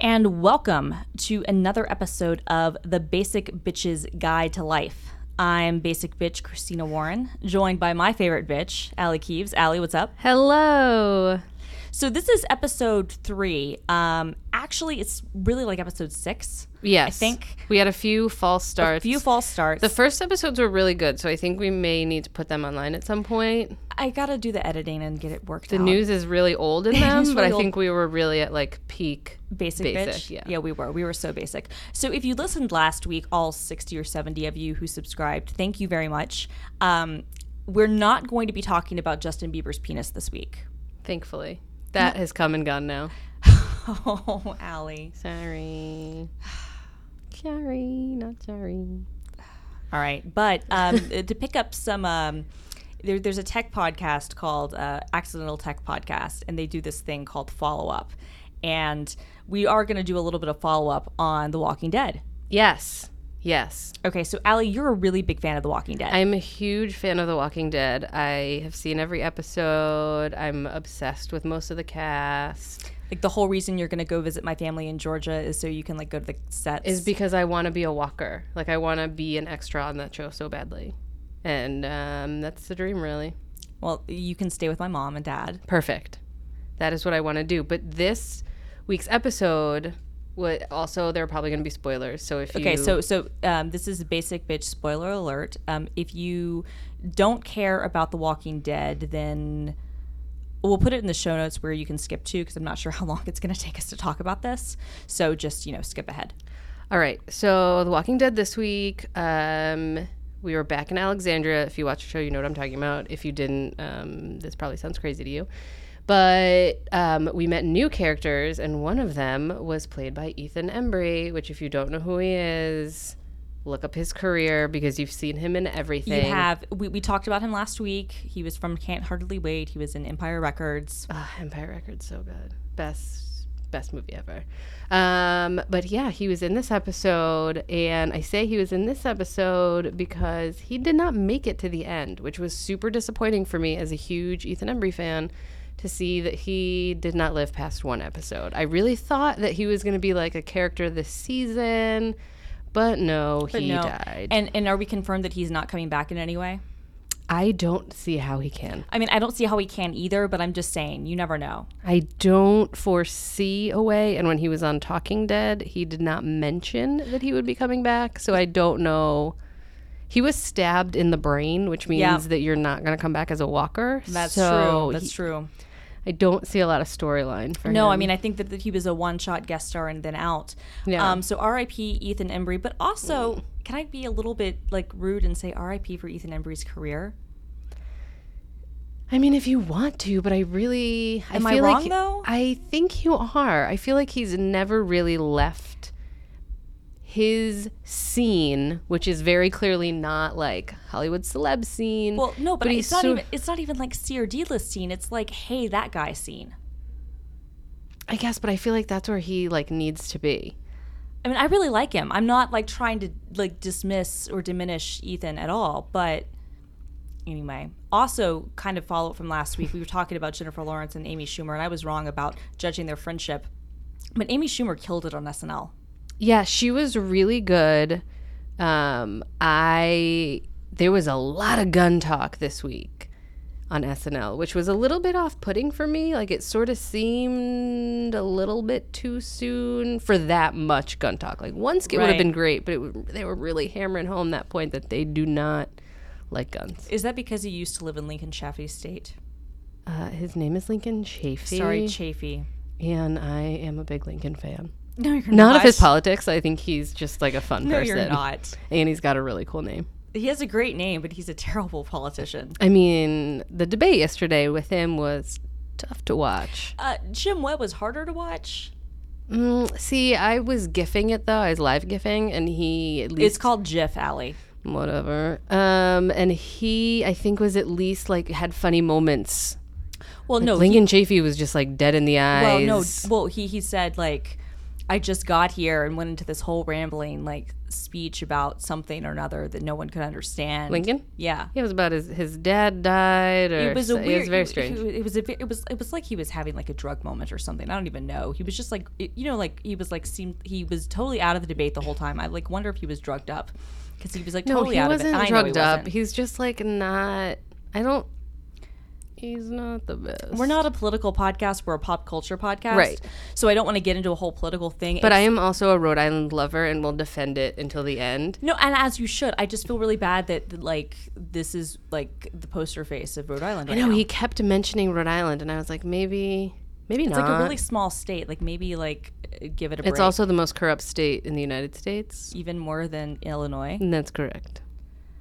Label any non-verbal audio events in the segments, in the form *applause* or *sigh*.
and welcome to another episode of the Basic Bitches Guide to Life. I'm Basic Bitch Christina Warren, joined by my favorite bitch, Aly Keeves. Aly, what's up? Hello. So this is episode three. Um, actually, it's really like episode six. Yes. I think we had a few false starts. a few false starts. The first episodes were really good, so I think we may need to put them online at some point. I gotta do the editing and get it worked out. The out. news is really old in *laughs* them, but really I old. think we were really at like peak. basic, Basic, bitch. yeah. yeah, we were. We were so basic. So if you listened last week, all sixty or seventy of you who subscribed, thank you very much. Um, we're not going to be talking about Justin Bieber's penis this week. Thankfully, that has come and gone now. *laughs* Oh, Aly. Sorry. *sighs* Sorry, not sorry. *sighs* All right, but um, *laughs* to pick up some, um, there, there's a tech podcast called uh, Accidental Tech Podcast, and they do this thing called Follow Up, and we are going to do a little bit of follow up on The Walking Dead. Yes. Yes. Okay, so Aly, you're a really big fan of The Walking Dead. I'm a huge fan of The Walking Dead. I have seen every episode. I'm obsessed with most of the cast. like the whole reason you're going to go visit my family in Georgia is so you can like go to the sets. is because I want to be a walker. Like I want to be an extra on that show so badly, and um, that's the dream, really. well, you can stay with my mom and dad. Perfect. That is what I want to do. But this week's episode, what also there are probably going to be spoilers. So if Okay, you, so so um, this is a basic bitch spoiler alert. Um, if you don't care about The Walking Dead, then we'll put it in the show notes where you can skip to because I'm not sure *laughs* how long it's going to take us to talk about this. So just you know skip ahead. all right. So The Walking Dead this week. Um, we were back in Alexandria. If you watch the show, you know what I'm talking about. If you didn't, um, this probably sounds crazy to you. But um, we met new characters, and one of them was played by Ethan Embry, which, if you don't know who he is, look up his career because you've seen him in everything. You have we, we talked about him last week. He was from Can't Hardly Wait. He was in Empire Records. Ah, Empire Records, so good. Best, best movie ever. Um, but yeah, he was in this episode, and I say he was in this episode because he did not make it to the end, which was super disappointing for me as a huge Ethan Embry fan to see that he did not live past one episode. I really thought that he was going to be like a character this season, but no, But he no. died. And and are we confirmed that he's not coming back in any way? I don't see how he can. I mean, I don't see how he can either, but I'm just saying, you never know. I don't foresee a way. And when he was on Talking Dead, he did not mention that he would be coming back. So I don't know. He was stabbed in the brain, which means Yeah. that you're not going to come back as a walker. That's So true. That's he- true. I don't see a lot of storyline for him. No, I mean I think that, that he was a one-shot guest star and then out. Yeah. Um, so R.I.P. Ethan Embry, but also can I be a little bit like rude and say R.I.P. for Ethan Embry's career? I mean, if you want to, but I really. Am I feel wrong, like, though? I think you are. I feel like he's never really left his scene, which is very clearly not like Hollywood celeb scene. Well, no, but, he's it's not so- even it's not even like C or D list scene. It's like, hey, that guy scene. I guess, but I feel like that's where he like needs to be. I mean, I really like him. I'm not like trying to like dismiss or diminish Ethan at all, but anyway. Also, kind of follow up from last week, we were talking about Jennifer Lawrence and Amy Schumer, and I was wrong about judging their friendship. But Amy Schumer killed it on SNL. Yeah, she was really good. Um, I there was a lot of gun talk this week on SNL, which was a little bit off-putting for me. Like it sort of seemed a little bit too soon for that much gun talk. Like one skit would have been great, but it, they were really hammering home that point that they do not like guns. Is that because he used to live in Lincoln Chafee State? Uh, his name is Lincoln Chafee. Sorry, Chafee. and I am a big Lincoln fan. No, you're Not not. of his politics. I think he's just like a fun No, person. you're not. *laughs* And he's got a really cool name. He has a great name, but he's a terrible politician. I mean, the debate yesterday with him was tough to watch. Uh, Jim Webb was harder to watch. Mm, see, I was gifting it though. I was live gifting, and he at least It's called Jiff Alley. whatever. Um, and he, I think, was at least like had funny moments. Well, no, he- Lincoln Chafee was just like dead in the eyes. well, no, well, he he said like I just got here and went into this whole rambling like speech about something or another that no one could understand. Lincoln? Yeah. It was about his his dad died, or It was a weird. It was very strange. It, was a. It was. It was like he was having like a drug moment or something. I don't even know. He was just like, you know, like he was like seemed. He was totally out of the debate the whole time. I like wonder if he was drugged up because he was like no, totally he out wasn't of it. I know he drugged up. wasn't. He's just like not. I don't. He's not the best. We're not a political podcast. We're a pop culture podcast. Right. So I don't want to get into a whole political thing. But It's- I am also a Rhode Island lover and will defend it until the end. No, and as you should. I just feel really bad that, that, like this is like the poster face of Rhode Island. I know now. he kept mentioning Rhode Island, and I was like, maybe, maybe not. It's not. like a really small state. Like maybe like give it a break. it's also the most corrupt state in the United States. even more than Illinois. And that's correct.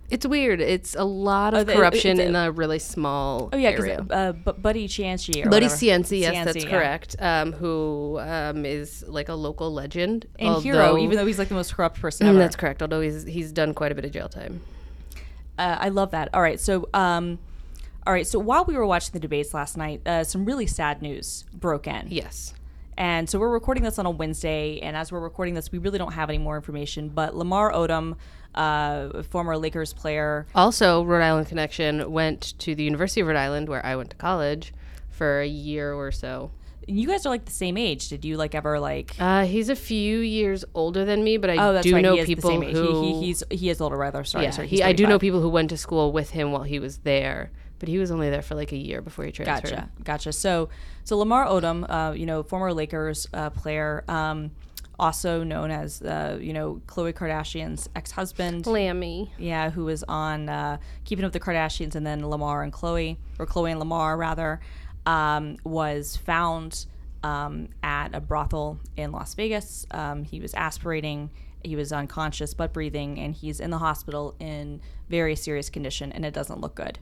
It's weird. It's a lot Oh, of the- corruption in a really small Oh yeah, because uh, Bu- Buddy Chancey or Buddy. Cianci, yes, that's yeah. correct. Um, who um, is like a local legend And hero, even though he's like the most corrupt person Mm, ever. that's correct. Although he's he's done quite a bit of jail time. uh, I love that. All right, so um, all right, so while we were watching the debates last night, uh, some really sad news broke in. Yes. And so we're recording this on a Wednesday, and as we're recording this, we really don't have any more information. But Lamar Odom, uh, former Lakers player, Also, Rhode Island Connection went to the University of Rhode Island, where I went to college, for a year or so. you guys are like the same age. Did you like ever like? Uh, he's a few years older than me, but I oh, do right. know people the same age. who He, he, he's he is older, rather. Sorry, yeah, sorry. he, I do know people who went to school with him while he was there, but he was only there for like a year before he transferred. Gotcha, gotcha. So, so Lamar Odom, uh, you know, former Lakers uh, player, um, also known as uh, you know Khloe Kardashian's ex-husband. Lammy. Yeah, who was on uh, Keeping Up with the Kardashians, and then Lamar and Khloe, or Khloe and Lamar rather, um, was found um, at a brothel in Las Vegas. Um, he was aspirating. He was unconscious but breathing, and he's in the hospital in very serious condition, and it doesn't look good.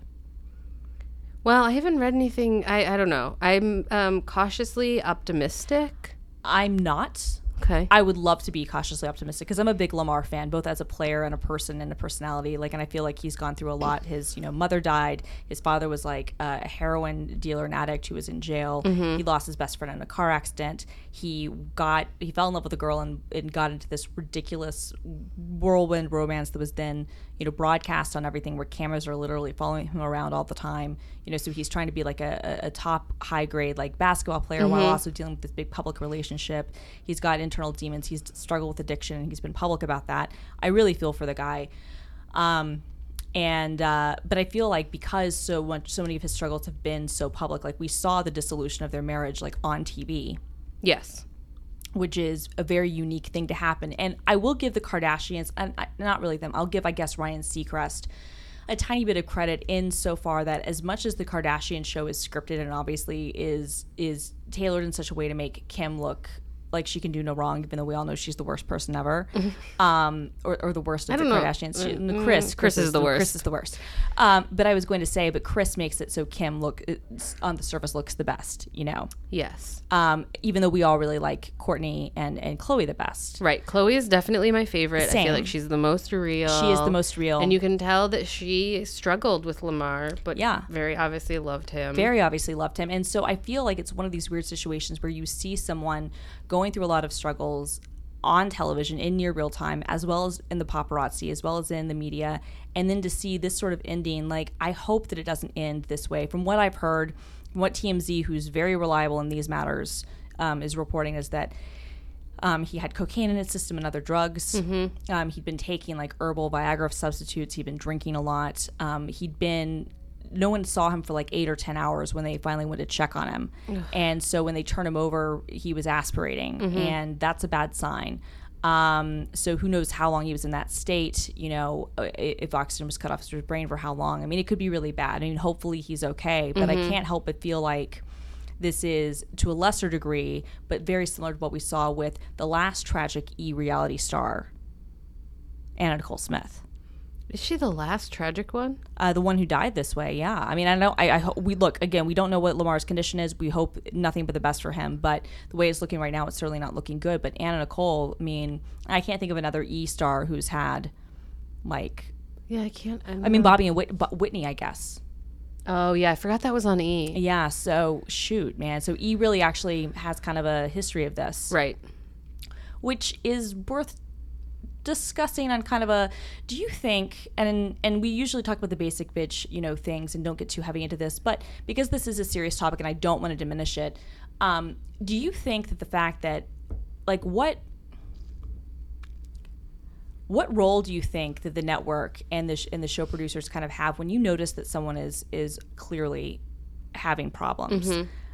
Well, I haven't read anything. I, I don't know. I'm um, cautiously optimistic. I'm not. Okay. I would love to be cautiously optimistic because I'm a big Lamar fan, both as a player and a person and a personality. Like, and I feel like he's gone through a lot. His, you know, mother died. His father was like uh, a heroin dealer and addict who was in jail. He lost his best friend in a car accident. He got he fell in love with a girl and, and got into this ridiculous whirlwind romance that was then you know broadcast on everything where cameras are literally following him around all the time. You know, so he's trying to be like a, a, a top high grade like basketball player while also dealing with this big public relationship. He's got internal demons. He's struggled with addiction and he's been public about that. I really feel for the guy. Um, and uh, but I feel like because so much, so many of his struggles have been so public, like we saw the dissolution of their marriage like on TV, yes. which is a very unique thing to happen. And I will give the Kardashians, and I, not really them, I'll give I guess Ryan Seacrest a tiny bit of credit in so far that as much as the Kardashian show is scripted and obviously is is tailored in such a way to make Kim look like she can do no wrong, even though we all know she's the worst person ever, *laughs* um, or, or the worst of the don't know. Kardashians. She, Mm, Kris, Kris is the worst. Kris is the worst. Um, but I was going to say, but Kris makes it so Kim look it's- on the surface looks the best, you know. Yes. Um, even though we all really like Kourtney and and Khloe the best. Right. Khloe is definitely my favorite. I Same. feel like she's the most real. She is the most real. And you can tell that she struggled with Lamar, but Yeah. very obviously loved him. very obviously loved him. And so I feel like it's one of these weird situations where you see someone going through a lot of struggles on television in near real time, as well as in the paparazzi, as well as in the media, and then to see this sort of ending, like I hope that it doesn't end this way. From what I've heard, from what TMZ, who's very reliable in these matters, um, is reporting, is that um, he had cocaine in his system and other drugs. Um, he'd been taking like herbal Viagra substitutes. He'd been drinking a lot. Um, he'd been. No one saw him for like eight or ten hours when they finally went to check on him, and so when they turned him over, he was aspirating, and that's a bad sign. Um, so who knows how long he was in that state? You know, uh, if oxygen was cut off to his brain for how long? I mean, it could be really bad. I mean, hopefully he's okay, but I can't help but feel like this is to a lesser degree, but very similar to what we saw with the last tragic e reality star, Anna Nicole Smith. Is she the last tragic one? Uh, the one who died this way, yeah. I mean, I know. I, I hope we look again. We don't know what Lamar's condition is. We hope nothing but the best for him. But the way it's looking right now, it's certainly not looking good. But Anna Nicole, I mean, I can't think of another E star who's had, like, Yeah, I can't. I, I mean, Bobby and Whit- Whitney, I guess. oh yeah, I forgot that was on E. Yeah. So shoot, man. So E really actually has kind of a history of this. Right. which is worth discussing on kind of a do you think and and we usually talk about the basic bitch you know things and don't get too heavy into this but because this is a serious topic and i don't want to diminish it um, do you think that the fact that like what what role do you think that the network and the sh- and the show producers kind of have when you notice that someone is is clearly having problems?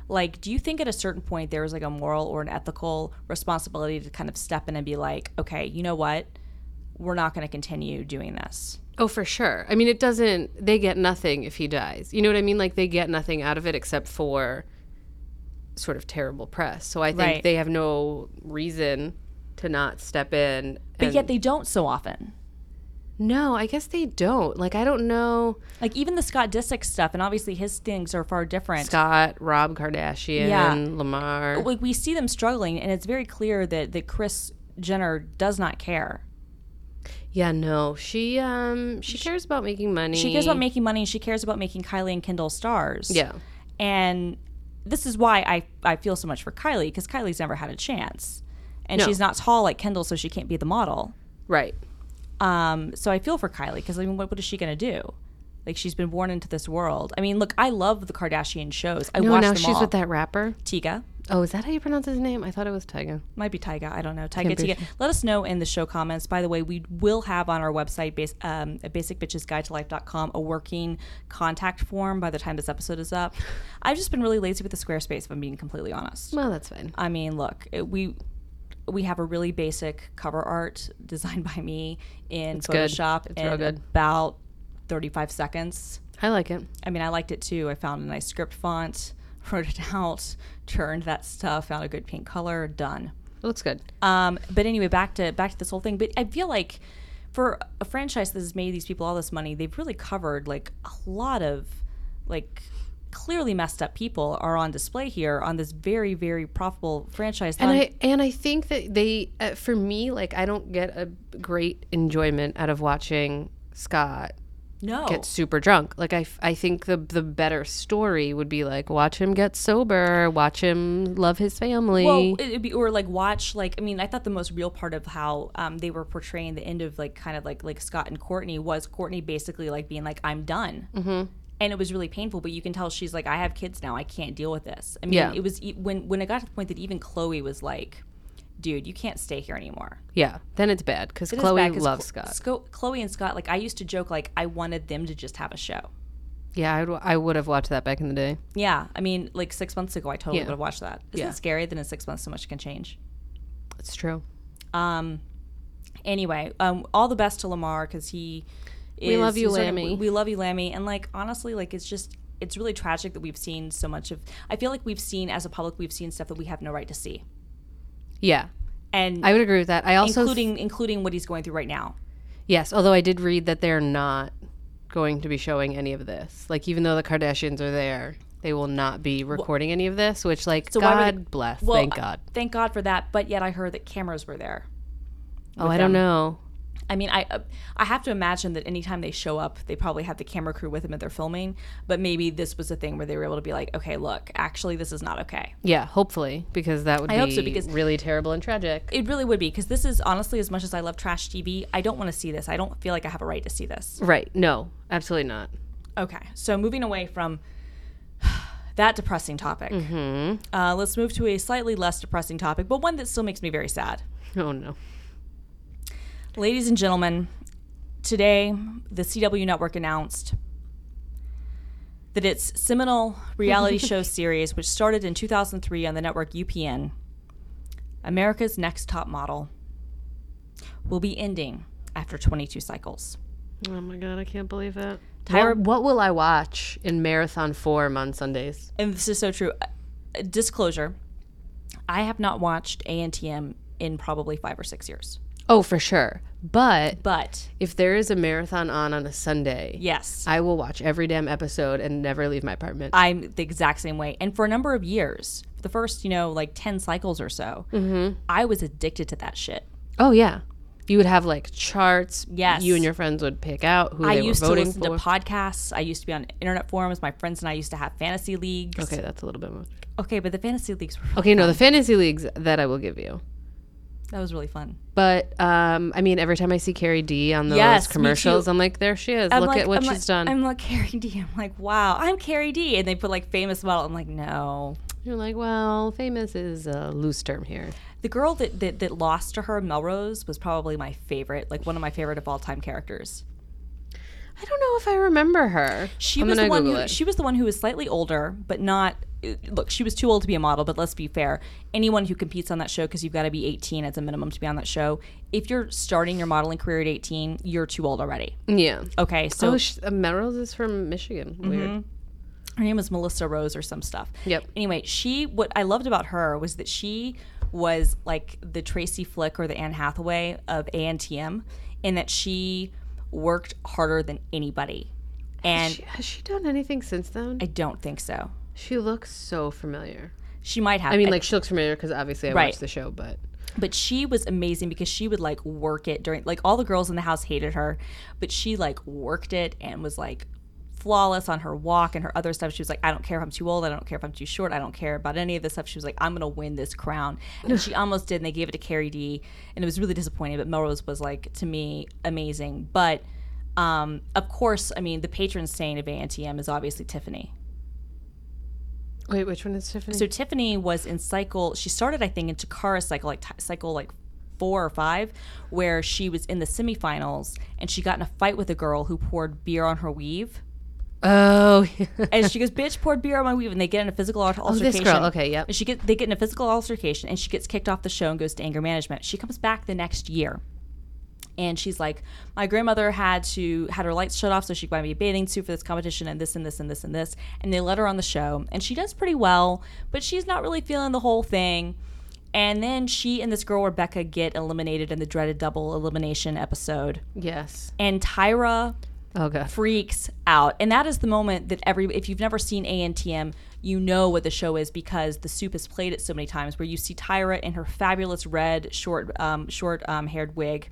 Like do you think at a certain point there is like a moral or an ethical responsibility to kind of step in and be like okay you know what we're not going to continue doing this Oh, for sure. I mean, it doesn't, they get nothing if he dies. You know what I mean? Like, they get nothing out of it except for sort of terrible press. So I think Right. they have no reason to not step in. but yet they don't so often no, I guess they don't. Like, I don't know. like even the scott disick stuff and obviously his things are far different Scott, Rob Kardashian, Yeah. Lamar. like we see them struggling and it's very clear that that kris jenner does not care Yeah, no. She um she cares about making money. She cares about making money and she cares about making Kylie and Kendall stars. Yeah. And this is why I, I feel so much for Kylie because Kylie's never had a chance. And No. she's not tall like Kendall, so she can't be the model. Right. Um, so I feel for Kylie because I mean, what, what is she going to do? Like she's been born into this world. I mean, look, I love the Kardashian shows. I No, watch now them she's all. with that rapper. Tiga. Oh, is that how you pronounce his name? I thought it was Tyga. Might be Tyga. I don't know. Tyga, Tiga. Let us know in the show comments. By the way, we will have on our website, base, um, at basicbitchesguide to life.com, a working contact form by the time this episode is up. *sighs* I've just been really lazy with the Squarespace, if I'm being completely honest. Well, that's fine. I mean, look, it, we we have a really basic cover art designed by me in good. Photoshop It's in real good. about 35 seconds. I like it. I mean, I liked it too. I found a nice script font, wrote it out, turned that stuff, found a good pink color, done. It looks good. Um, but anyway, back to back to this whole thing. But I feel like for a franchise that has made these people all this money, they've really covered like a lot of like clearly messed up people are on display here on this very very profitable franchise. And I and I think that they, uh, for me, like I don't get a great enjoyment out of watching Scott no, get super drunk. Like i, I think the the better story would be like watch him get sober, watch him love his family. Well, it'd be or like watch like I mean I thought the most real part of how um, they were portraying the end of like kind of like like Scott and Kourtney was Kourtney basically like being like I'm done, mm-hmm. and it was really painful. But you can tell she's like I have kids now I can't deal with this. I mean Yeah. it was when when it got to the point that even Khloe was like, dude you can't stay here anymore. yeah, then it's bad because It is Khloe bad loves Cl- Scott. Sco- Khloe and Scott like I used to joke like I wanted them to just have a show. Yeah, I'd, I would have watched that back in the day. Yeah, I mean like six months ago I totally Yeah. would have watched that. Isn't Yeah. it scary that in six months so much can change? It's true. Um, anyway, um, all the best to Lamar because he. We love you, he's sort of- Lammy. we love you, Lammy. And like honestly, like it's just it's really tragic that we've seen so much of. I feel like we've seen as a public, we've seen stuff that we have no right to see, Yeah, and I would agree with that. I also including including what he's going through right now. Yes, although I did read that they're not going to be showing any of this. Like even though the Kardashians are there, they will not be recording any of this, which like So God would- bless. Well, thank God. Thank God for that. But yet I heard that cameras were there. Oh, I don't know. I mean, I I have to imagine that anytime they show up, they probably have the camera crew with them and they're filming. But maybe this was a thing where they were able to be like, okay, look, actually, this is not okay. Yeah, hopefully because that would I be hope so, because- really terrible and tragic. It really would be because this is honestly as much as I love trash TV, I don't want to see this. I don't feel like I have a right to see this. right? No, absolutely not. Okay, so moving away from *sighs* that depressing topic, uh, let's move to a slightly less depressing topic, but one that still makes me very sad. Oh no. Ladies and gentlemen, today the CW network announced that its seminal reality *laughs* show series, which started in 2003 on the network UPN, America's Next Top Model, will be ending after 22 cycles. Oh my god, I can't believe it. Tyra- what, what will I watch in marathon form on Sundays? And this is so true. Uh, Disclosure I have not watched ANTM in probably five or six years. Oh, for sure. But But if there is a marathon on on a Sunday, yes, I will watch every damn episode and never leave my apartment. I'm the exact same way. And for a number of years, for the first, you know, like 10 cycles or so, mm-hmm. I was addicted to that shit. Oh yeah, you would have like charts. Yes. you and your friends would pick out who I they were used to listen for. to podcasts. I used to be on internet forums. My friends and I used to have fantasy leagues. okay, that's a little bit much. Okay, but the fantasy leagues were. Okay, no, the fantasy leagues that I will give you. That was really fun. But um, I mean, every time I see CariDee on those Yes, commercials. I'm like, there she is. I'm Look like- at what I'm she's like- done. I'm like Carrie D. I'm like, wow, I'm CariDee. And they put like famous model. I'm like, no. You're like, well, famous is a loose term here. The girl that, that that lost to her, Melrose, was probably my favorite, like one of my favorite of all time characters. I don't know if I remember her. She I'm was gonna the one Google who it. she was the one who was slightly older, but not. Look, she was too old to be a model, but let's be fair. Anyone who competes on that show, because you've got to be 18 as a minimum to be on that show. If you're starting your modeling career at 18, you're too old already. yeah. Okay, so oh, sh- uh, Melrose is from Michigan. Weird. her name was Melissa Rose or some stuff. Yep. Anyway, she what I loved about her was that she was like the Tracy Flick or the Anne Hathaway of ANTM, in that she worked harder than anybody. And She, has she done anything since then? I don't think so. she looks so familiar. She might have. I mean, like she looks familiar because obviously I Right. watched the show, but but she was amazing because she would like work it during like all the girls in the house hated her but she like worked it and was like flawless on her walk and her other stuff she was like i don't care if i'm too old i don't care if i'm too short i don't care about any of this stuff she was like i'm gonna win this crown and she almost did and they gave it to caridee and it was really disappointing but melrose was like to me amazing but um, of course i mean the patron saint of antm is obviously tiffany wait, which one is Tiffany? so Tiffany was in cycle. She started, I think, in Takara cycle, like t- cycle like four or five, where she was in the semifinals and she got in a fight with a girl who poured beer on her weave. Oh, *laughs* And she goes, "Bitch, poured beer on my weave," and they get in a physical al- Oh, this altercation. girl. Okay, yep. And she get they get in a physical altercation, and she gets kicked off the show and goes to anger management. She comes back the next year. And she's like, my grandmother had to had her lights shut off so she could buy me a bathing suit for this competition and this and this and this and this. And they let her on the show, and she does pretty well, but she's not really feeling the whole thing. And then she and this girl Rebecca get eliminated in the dreaded double elimination episode. yes. And Tyra God. freaks out. And that is the moment that every if you've never seen ANTM, you know what the show is because the soup has played it so many times where you see Tyra in her fabulous red short um, short um, haired wig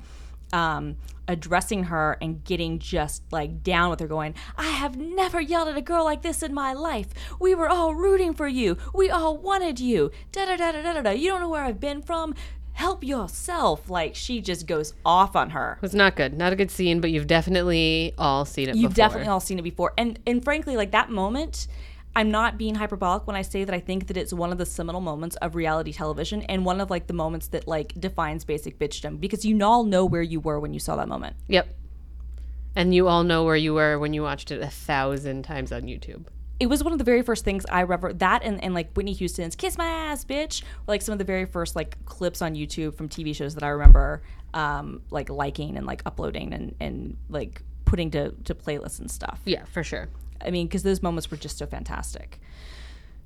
um, addressing her and getting just like down with her going, I have never yelled at a girl like this in my life. We were all rooting for you. We all wanted you. Da da da da da. da. You don't know where I've been from. Help yourself. Like she just goes off on her. It's not good. Not a good scene, but you've definitely all seen it You've before. definitely all seen it before. And and frankly, like that moment, I'm not being hyperbolic when I say that I think that it's one of the seminal moments of reality television and one of like the moments that like defines basic bitchdom because you all know where you were when you saw that moment. Yep. And you all know where you were when you watched it a thousand times on YouTube. It was one of the very first things I ever that and, and like Whitney Houston's "Kiss My Ass, Bitch" were like some of the very first like clips on YouTube from TV shows that I remember um, like liking and like uploading and and like putting to to playlists and stuff. Yeah, for sure. I mean, because those moments were just so fantastic.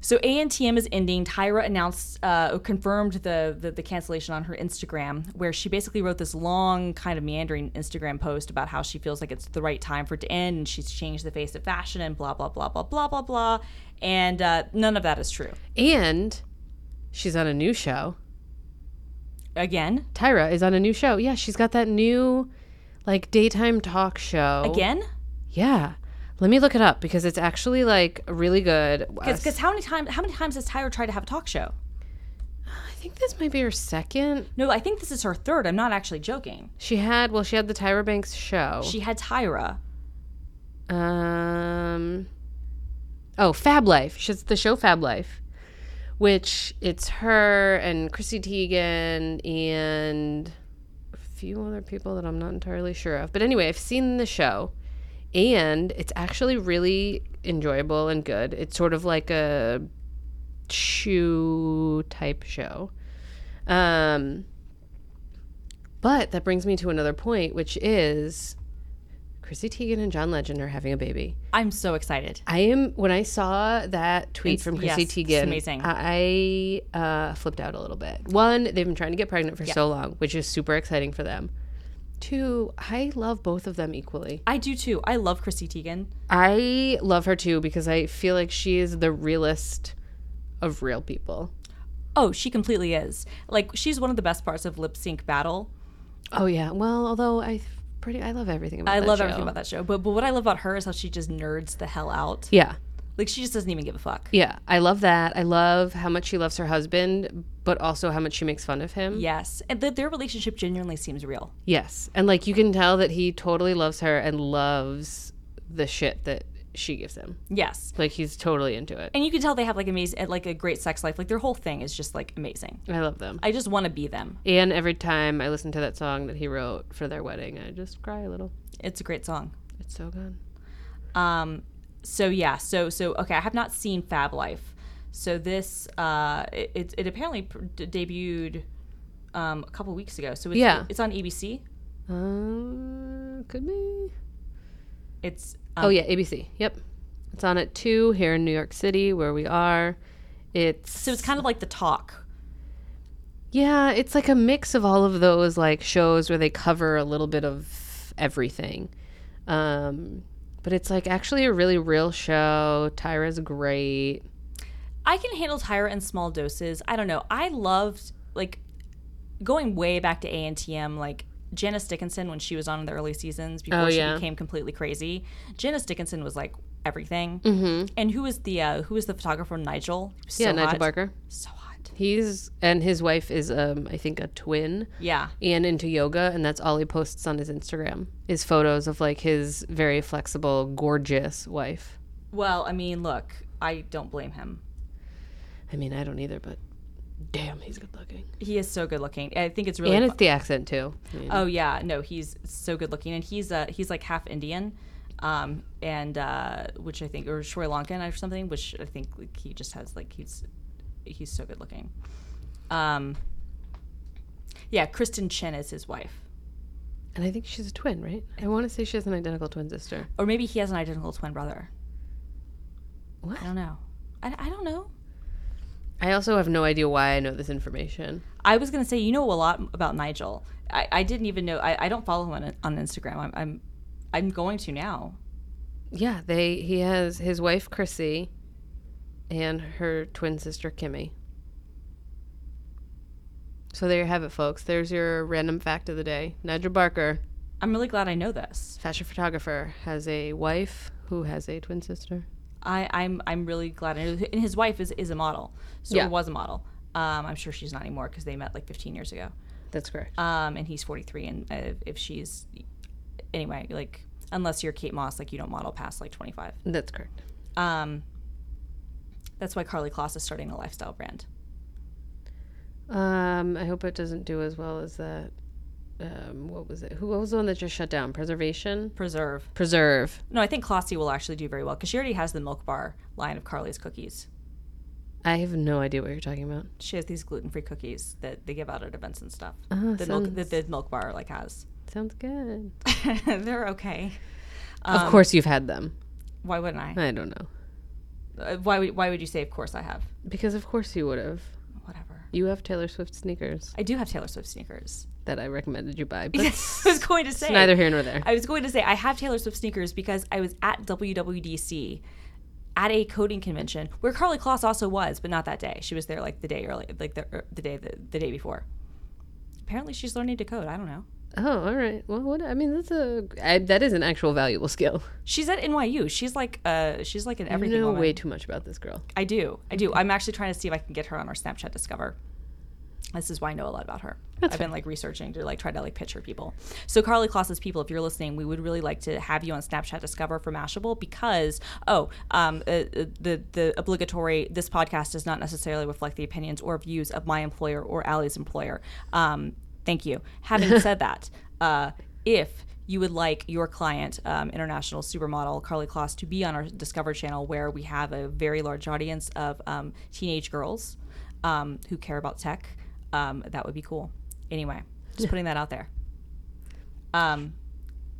So ANTM is ending. Tyra announced, uh, confirmed the, the the cancellation on her Instagram, where she basically wrote this long, kind of meandering Instagram post about how she feels like it's the right time for it to end, and she's changed the face of fashion, and blah blah blah blah blah blah blah. And uh, none of that is true. And she's on a new show. Again, Tyra is on a new show. Yeah, she's got that new like daytime talk show. again, Yeah. Let me look it up because it's actually like really good. because how many times how many times has Tyra tried to have a talk show? I think this might be her second. No, I think this is her third. I'm not actually joking. She had well, she had the Tyra Banks show. She had Tyra. Um. Oh, Fab Life. She's the show Fab Life, which it's her and Chrissy Teigen and a few other people that I'm not entirely sure of. But anyway, I've seen the show, and it's actually really enjoyable and good. It's sort of like a shoe type show. Um. But that brings me to another point, which is Chrissy Teigen and John Legend are having a baby. I'm so excited. I am when I saw that tweet It's- from Chrissy yes, it's Teigen. amazing. I uh, flipped out a little bit. One, they've been trying to get pregnant for so long, which is super exciting for them. Two, I love both of them equally. I do too. I love Chrissy Teigen. I love her too because I feel like she is the realest of real people. Oh, she completely is. Like she's one of the best parts of Lip Sync Battle. Oh yeah. Well, although I pretty I love everything about I that love show. everything about that show. But but what I love about her is how she just nerds the hell out. Yeah. Like she just doesn't even give a fuck. Yeah, I love that. I love how much she loves her husband, but also how much she makes fun of him. Yes, and that their relationship genuinely seems real. Yes. And like you can tell that he totally loves her and loves the shit that she gives him. Yes, Like he's totally into it. and you can tell they have like amazing, like a great sex life. Like their whole thing is just like amazing. I love them. I just want to be them. And every time I listen to that song that he wrote for their wedding, I just cry a little. It's a great song. It's so good. Um, so yeah, so so okay, I have not seen Fab Life. So this uh, it it, apparently pr- d- debuted um, a couple weeks ago. So it's, Yeah. it's on ABC. Uh, could be. It's oh yeah, ABC. Yep. It's on at two here in New York City, where we are. It's so it's kind of like the talk. Yeah, it's like a mix of all of those like shows where they cover a little bit of everything. Um, but it's like actually a really real show. Tyra's great. I can handle Tyra in small doses. I don't know. I loved like going way back to ANTM, like Janice Dickinson when she was on in the early seasons before Oh, she yeah. became completely crazy. Janice Dickinson was like everything. Mm-hmm. And who was the uh, who was the photographer? Nigel. Was Yeah, Nigel hot. Barker. So hot. He's and his wife is um I think a twin Yeah. and into yoga and that's all he posts on his Instagram is photos of like his very flexible gorgeous wife. Well, I mean, look, I don't blame him. I mean, I don't either, but damn, he's good looking. He is so good looking. I think it's really. and fu- it's the accent too. I mean, oh yeah, no, he's so good looking, and he's uh he's like half Indian, um, and uh, which I think or Sri Lankan or something, which I think like, he just has like he's he's so good looking. Um. Yeah, Kristen Chen is his wife, and I think she's a twin, right? I want to say she has an identical twin sister. or maybe he has an identical twin brother. What? I don't know. I, I don't know. I also have no idea why I know this information. I was gonna say you know a lot about Nigel. I, I didn't even know. I, I don't follow him on, on Instagram. I'm, I'm I'm going to now. Yeah, they he has his wife Chrissy and her twin sister Kimmy. So there you have it, folks. There's your random fact of the day. Nigel Barker, I'm really glad I know this. fashion photographer, has a wife who has a twin sister. I, I'm I'm really glad. I know. And his wife is, is a model, so Yeah. was a model. Um, I'm sure she's not anymore because they met like 15 years ago. That's correct. Um, and he's 43, and uh, if she's anyway, like unless you're Kate Moss, like you don't model past like 25. That's correct. Um, that's why Karlie Kloss is starting a lifestyle brand. Um, I hope it doesn't do as well as that. Um, what was it? Who what was the one that just shut down? Preservation, Preserve. preserve. No, I think Klossy will actually do very well because she already has the Milk Bar line of Karlie's cookies. I have no idea what you're talking about. She has these gluten free cookies that they give out at events and stuff. Oh, the milk sounds, that the Milk Bar like has. sounds good. *laughs* They're okay. of Um, course, you've had them. Why wouldn't I? I don't know Uh, why would Why would you say? Of course I have. because of course you would have. Whatever. You have Taylor Swift sneakers I do have Taylor Swift sneakers. that I recommended you buy, *laughs* but Yes, I was going to say. it's neither here nor there. I was going to say I have Taylor Swift sneakers because I was at WWDC at a coding convention where Karlie Kloss also was, but not that day. She was there like the day early, like the er, the day the, the day before. Apparently, she's learning to code. I don't know. Oh, all right. Well, what I mean, that's a I, that is an actual valuable skill. She's at NYU. She's like uh she's like an I everything know woman. way too much about this girl. I do. I do. I'm actually trying to see if I can get her on our Snapchat Discover. This is why I know a lot about her. That's I've been like researching to like try to like pitch her people. So Karlie Kloss's people, if you're listening, we would really like to have you on Snapchat Discover for Mashable because oh, um, uh, uh, the the obligatory this podcast does not necessarily reflect the opinions or views of my employer or Aly's employer. Um, thank you. Having *laughs* said that, uh, if you would like your client, um, international supermodel Karlie Kloss, to be on our Discover channel, where we have a very large audience of um, teenage girls um, who care about tech, um, that would be cool. Anyway, just putting that out there. Um,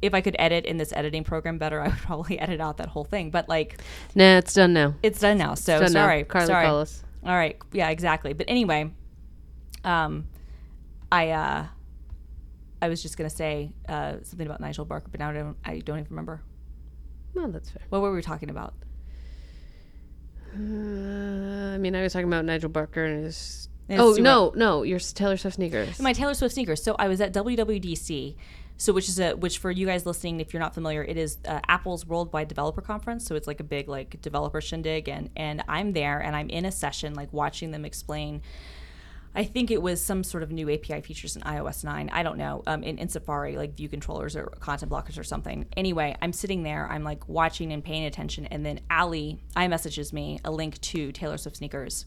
if I could edit in this editing program better, I would probably *laughs* edit out that whole thing. But like, Nah, it's done now. it's done now. So Done now. sorry, Karlie sorry. All right, yeah, exactly. But anyway, um, I uh, I was just gonna say uh, something about Nigel Barker, but now I don't. I don't even remember. Well, that's fair. What were we talking about? Uh, I mean, I was talking about Nigel Barker and his. And oh no, no, your Taylor Swift sneakers. My Taylor Swift sneakers. So I was at WWDC. So, which is a which for you guys listening, if you're not familiar, it is uh, Apple's Worldwide Developer Conference. So it's like a big like developer shindig, and and I'm there and I'm in a session like watching them explain. I think it was some sort of new API features in iOS 9. I don't know. Um, in, in Safari, like view controllers or content blockers or something. Anyway, I'm sitting there, I'm like watching and paying attention, and then Aly iMessages me a link to Taylor Swift sneakers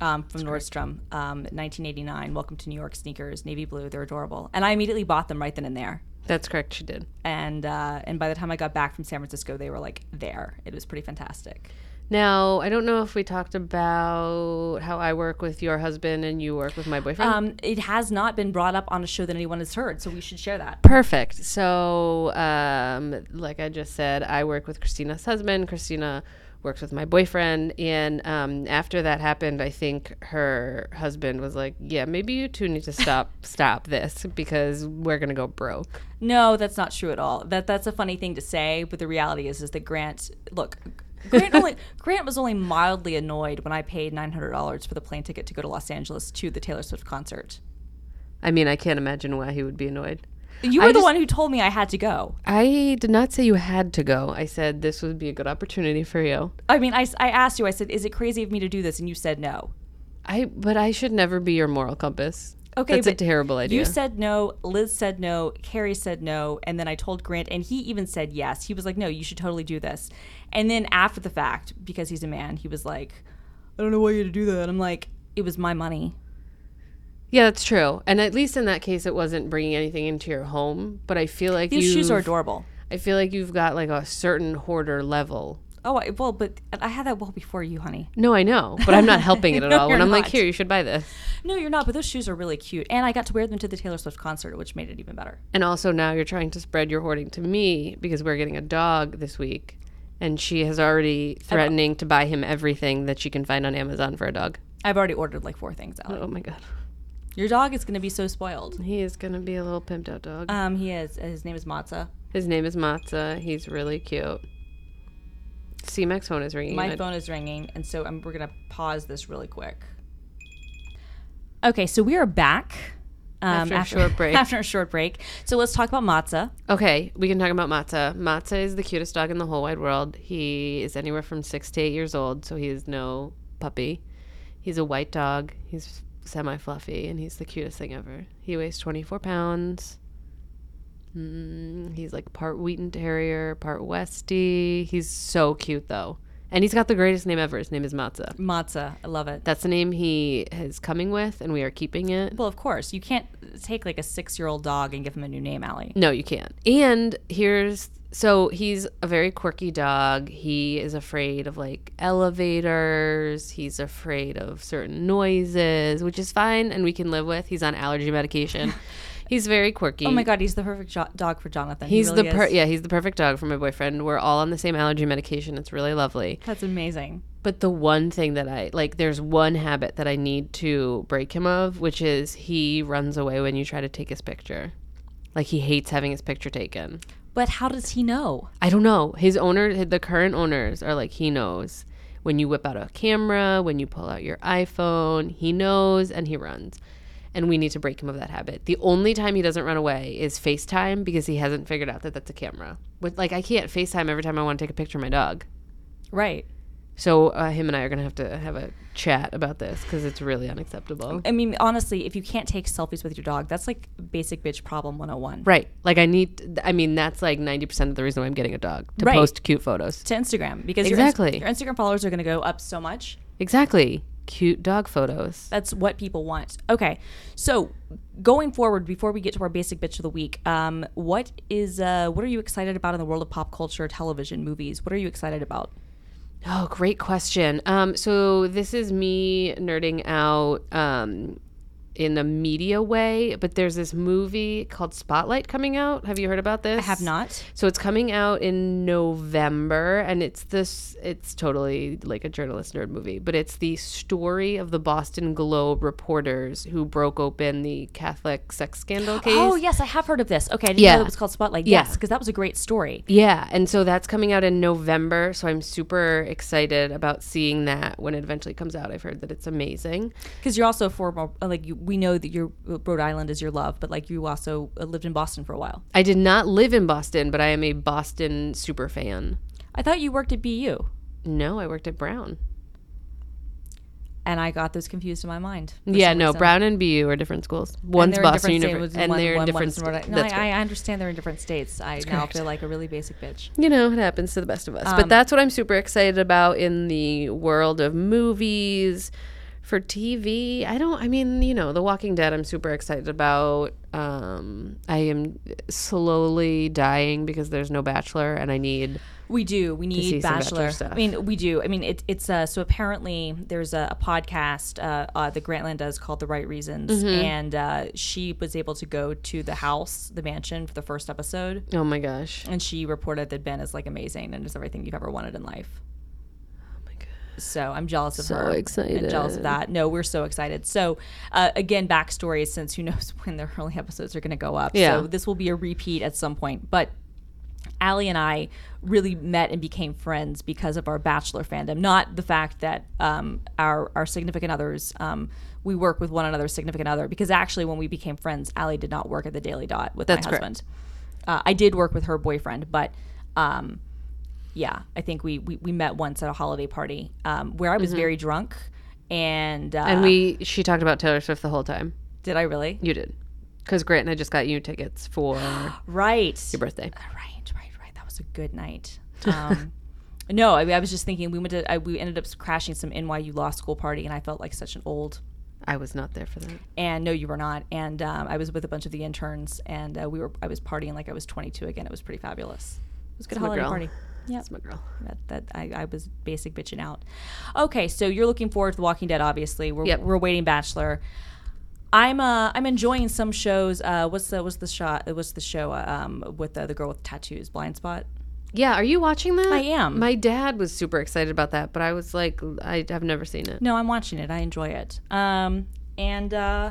um, from Nordstrom, um, 1989. Welcome to New York sneakers, navy blue. They're adorable, and I immediately bought them right then and there. That's correct. She did. And uh, and by the time I got back from San Francisco, they were like there. It was pretty fantastic. Now, I don't know if we talked about how I work with your husband and you work with my boyfriend. Um, it has not been brought up on a show that anyone has heard, so we should share that. Perfect. So, um, like I just said, I work with Christina's husband. Christina works with my boyfriend. And um, after that happened, I think her husband was like, "Yeah, maybe you two need to stop *laughs* stop this because we're gonna go broke." No, that's not true at all. That that's a funny thing to say, but the reality is is that Grant look Grant only Grant was only mildly annoyed when I paid nine hundred dollars for the plane ticket to go to Los Angeles to the Taylor Swift concert. I mean, I can't imagine why he would be annoyed. You I were the just- one who told me I had to go. I did not say you had to go. I said this would be a good opportunity for you. I mean, I, I asked you. I said, "Is it crazy of me to do this?" And you said no. I but I should never be your moral compass. Okay, that's a terrible idea. You said no. Liz said no. Carrie said no. And then I told Grant, and he even said yes. He was like, "No, you should totally do this." And then after the fact, because he's a man, he was like, "I don't know why you had to do that." I'm like, "It was my money." yeah, that's true. And at least in that case, it wasn't bringing anything into your home. But I feel like These shoes are adorable. I feel like you've got like a certain hoarder level. Oh, I, well, but I had that well before you, honey. No, I know, but I'm not helping *laughs* it at No, all. When I'm like, here, you should buy this. No, you're not. But those shoes are really cute, and I got to wear them to the Taylor Swift concert, which made it even better. And also now you're trying to spread your hoarding to me because we're getting a dog this week, and she has already threatening to buy him everything that she can find on Amazon for a dog. I've already ordered like four things, Aly. Oh my god, Your dog is going to be so spoiled. he is gonna be a little pimped out dog. Um, he is. His name is Matzah. His name is Matzah. He's really cute. C-Max phone is ringing. My I- phone is ringing, and so um, we're gonna pause this really quick. Okay, so we are back um, After a short *laughs* break. After a short break, so let's talk about Matzah. Okay, we can talk about Matzah. Matzah is the cutest dog in the whole wide world. He is anywhere from six to eight years old, so he is no puppy. He's a white dog. He's semi fluffy, and he's the cutest thing ever. He weighs 24 pounds. Mm, he's like part Wheaten Terrier, part Westie. He's so cute, though. And he's got the greatest name ever. His name is Matzah. Matzah, I love it. That's the name he is coming with, and we are keeping it. Well, of course, you can't take like a six-year-old dog and give him a new name, Aly. No, you can't. And here's so he's a very quirky dog. He is afraid of like elevators. He's afraid of certain noises, which is fine and we can live with. He's on allergy medication. *laughs* he's very quirky. Oh my God, he's the perfect jo- dog for Jonathan. He He's really the per- yeah, he's the perfect dog for my boyfriend. We're all on the same allergy medication. It's really lovely. That's amazing. But the one thing that I like, there's one habit that I need to break him of, which is he runs away when you try to take his picture. Like he hates having his picture taken. But how does he know? I don't know. His owner, the current owners, are like he knows when you whip out a camera, when you pull out your iPhone, he knows and he runs. And we need to break him of that habit. The only time he doesn't run away is FaceTime because he hasn't figured out that that's a camera. With like I can't FaceTime every time I want to take a picture of my dog. Right. So uh, him and I are gonna have to have a chat about this because it's really unacceptable. I mean, honestly, if you can't take selfies with your dog, that's like basic bitch problem 101. Right. Like I need. I mean, that's like ninety percent of the reason why I'm getting a dog to Right. post cute photos. To Instagram because Exactly. your, your Instagram followers are going to go up so much. Exactly. Cute dog photos. That's what people want. Okay, so going forward, before we get to our basic bitch of the week, um, what is uh, what are you excited about in the world of pop culture, television, movies? What are you excited about? Oh, great question. Um, so this is me nerding out um, in a media way, but there's this movie called Spotlight coming out. Have you heard about this? I have not. So it's coming out in November, and it's this. It's totally like a journalist nerd movie, but it's the story of the Boston Globe reporters who broke open the Catholic sex scandal case. Oh yes, I have heard of this. Okay, I didn't Yeah. know it was called Spotlight. Yeah. Yes, because that was a great story. Yeah, and so that's coming out in November. So I'm super excited about seeing that when it eventually comes out. I've heard that it's amazing. Because you're also a former, like you we know that your Rhode Island is your love, but like you also uh, lived in Boston for a while. I did not live in Boston, but I am a Boston super fan. I thought you worked at BU, No, I worked at Brown. and I got those confused in my mind. Yeah, no, reason. Brown and BU are different schools. One's Boston University, and one- they're in one- different. states. No, I. I understand they're in different states. I now correct. feel like a really basic bitch. you know, it happens to the best of us. Um, but that's what I'm super excited about in the world of movies. For TV, I don't, I mean, you know, The Walking Dead, I'm super excited about. Um, I am slowly dying because there's no Bachelor and I need. We do. We need Bachelor. Bachelor stuff. I mean, we do. I mean, it, it's uh, so apparently there's a, a podcast uh, uh, that Grantland does called The Right Reasons, Mm-hmm. and uh, she was able to go to the house, the mansion, for the first episode, Oh my gosh. and she reported that Ben is like amazing and is everything you've ever wanted in life. So I'm jealous of her. So her. and jealous of that. No, we're so excited. So uh, again, backstory since who *laughs* knows when the early episodes are going to go up. Yeah. So this will be a repeat at some point, but. Aly and I really met and became friends because of our Bachelor fandom, not the fact that um, our our significant others um, we work with one another's significant other. Because actually, when we became friends, Aly did not work at the Daily Dot with That's my husband. Uh, I did work with her boyfriend, but um, yeah, I think we, we we met once at a holiday party um, where I was very drunk, and uh, Mm-hmm. And we, she talked about Taylor Swift the whole time. did I really You did. Because Grant and I just got you tickets for *gasps* right your birthday. right right right that was a good night. Um, *laughs* no, I, I was just thinking we went to I, we ended up crashing some NYU law school party, and I felt like such an old. I was not there for that. And no, you were not. And um, I was with a bunch of the interns, and uh, we were I was partying like I was 22 again. It was pretty fabulous. It was a good my holiday party. Yeah. That's my girl. that, that I, I was basic bitching out. Okay, so you're looking forward to The Walking Dead. Obviously, we're Yep. we're waiting Bachelor. I'm uh I'm enjoying some shows. Uh, what's the what's the shot? What's the show? Uh, um, with the, the girl with tattoos, Blindspot. Yeah, are you watching that? I am. My dad was super excited about that, but I was like, I have never seen it. No, I'm watching it. I enjoy it. Um, and uh,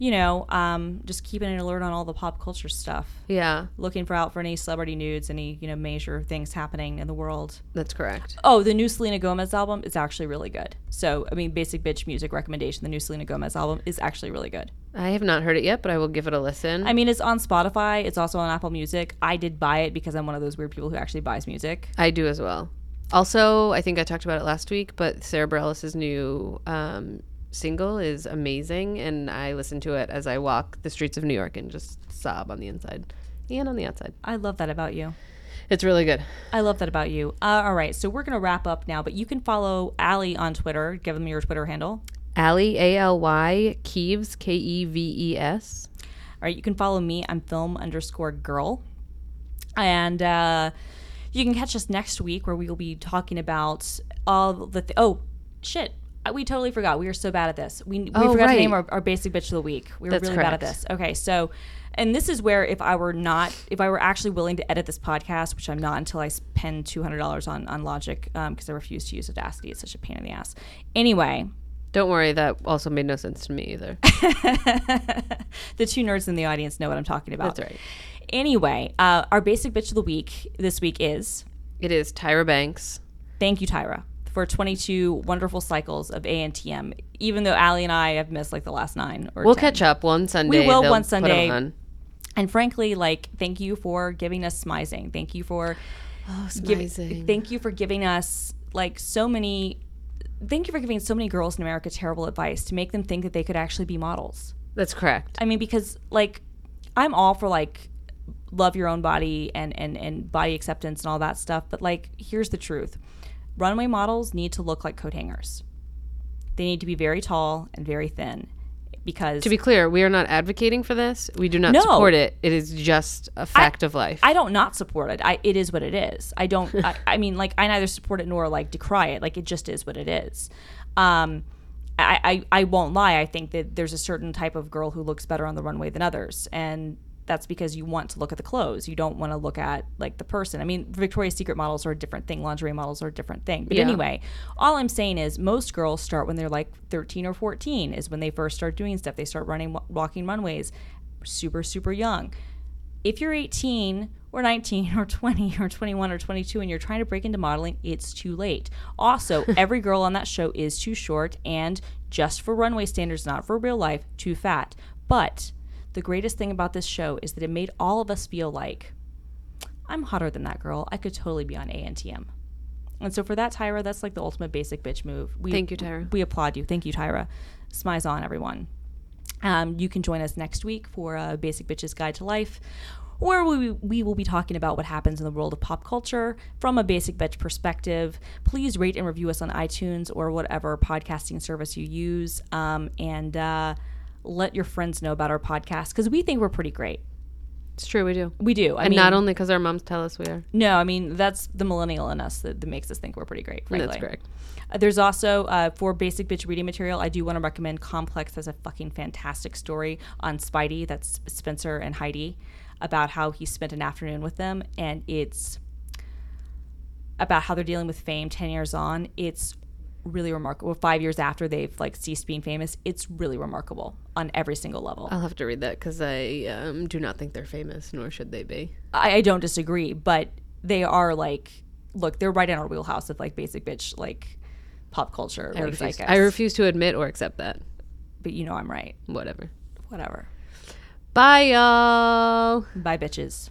you know, um, just keeping an alert on all the pop culture stuff. Yeah, Looking for out for any celebrity nudes, any you know major things happening in the world. that's correct. Oh, the new Selena Gomez album is actually really good. So, I mean, basic bitch music recommendation. The new Selena Gomez album is actually really good. I have not heard it yet, but I will give it a listen. I mean, it's on Spotify. It's also on Apple Music. I did buy it because I'm one of those weird people who actually buys music. I do as well. Also, I think I talked about it last week, but Sara Bareilles' new um, single is amazing, and I listen to it as I walk the streets of New York and just sob on the inside and on the outside. I love that about you. It's really good. I love that about you. Uh, all right, so we're gonna wrap up now, but you can follow Aly on Twitter. Give them your Twitter handle. Aly A L Y Keves K E V E S. All right, you can follow me. I'm film underscore girl. And uh, you can catch us next week where we will be talking about all the. Th- oh, shit. We totally forgot. We were so bad at this. We, we Oh, forgot to name our, our basic bitch of the week. We were That's really bad at this. Okay, so, and this is where if I were not, if I were actually willing to edit this podcast, which I'm not until I spend $200 on, on Logic because I refuse to use Audacity. It's such a pain in the ass. Anyway, Don't worry, that also made no sense to me either. *laughs* the two nerds in the audience know what I'm talking about. That's right. Anyway, uh, our basic bitch of the week this week is It is Tyra Banks. thank you, Tyra, for 22 wonderful cycles of ANTM. Even though Aly and I have missed like the last nine or We'll 10. catch up one Sunday. will They'll one Sunday. on. And frankly, like, thank you for giving us smizing. Thank you for Oh, smizing. thank you for giving us like so many. Thank you for giving so many girls in America terrible advice to make them think that they could actually be models. That's correct. I mean, because like I'm all for like love your own body and and and body acceptance and all that stuff, but like here's the truth: runway models need to look like coat hangers. They need to be very tall and very thin, because To be clear, we are not advocating for this. We do not No. support it. It is just a fact of life. I don't not support it. I it is what it is. I don't. *laughs* I, I mean, like I neither support it nor like decry it. Like it just is what it is. Um, I, I I won't lie. I think that there's a certain type of girl who looks better on the runway than others, and that's because you want to look at the clothes. You don't want to look at like the person. I mean, Victoria's Secret models are a different thing. Lingerie models are a different thing. But Yeah. anyway, all I'm saying is most girls start when they're like 13 or 14 is when they first start doing stuff. They start running walking runways super super young if you're 18 or 19 or 20 or 21 or 22 and you're trying to break into modeling, it's too late. Also, *laughs* every girl on that show is too short and just for runway standards, not for real life, too fat. But the greatest thing about this show is that it made all of us feel like I'm hotter than that girl. I could totally be on ANTM. And so for that, Tyra, that's like the ultimate basic bitch move. We, Thank you, Tyra. We applaud you. Thank you, Tyra. Smize on, everyone. Um, you can join us next week for a Basic Bitches Guide to Life, where we, we will be talking about what happens in the world of pop culture from a basic bitch perspective. Please rate and review us on iTunes or whatever podcasting service you use. Um, and uh, let your friends know about our podcast because we think we're pretty great. It's true, we do. We do. I and mean, not only because our moms tell us we are. no, I mean that's the millennial in us that, that makes us think we're pretty great. Frankly. That's correct. Uh, there's also uh, for basic bitch reading material. I do want to recommend Complex has a fucking fantastic story on Speidi. That's Spencer and Heidi about how he spent an afternoon with them, and it's about how they're dealing with fame ten years on. It's really remarkable. Five years after they've like ceased being famous, it's really remarkable on every single level. I'll have to read that because I um, do not think they're famous, nor should they be. I, I don't disagree, but they are like, look, they're right in our wheelhouse of like basic bitch, like pop culture. I refuse. I refuse to admit or accept that. But you know I'm right. Whatever. Whatever. Bye, y'all. Bye, bitches.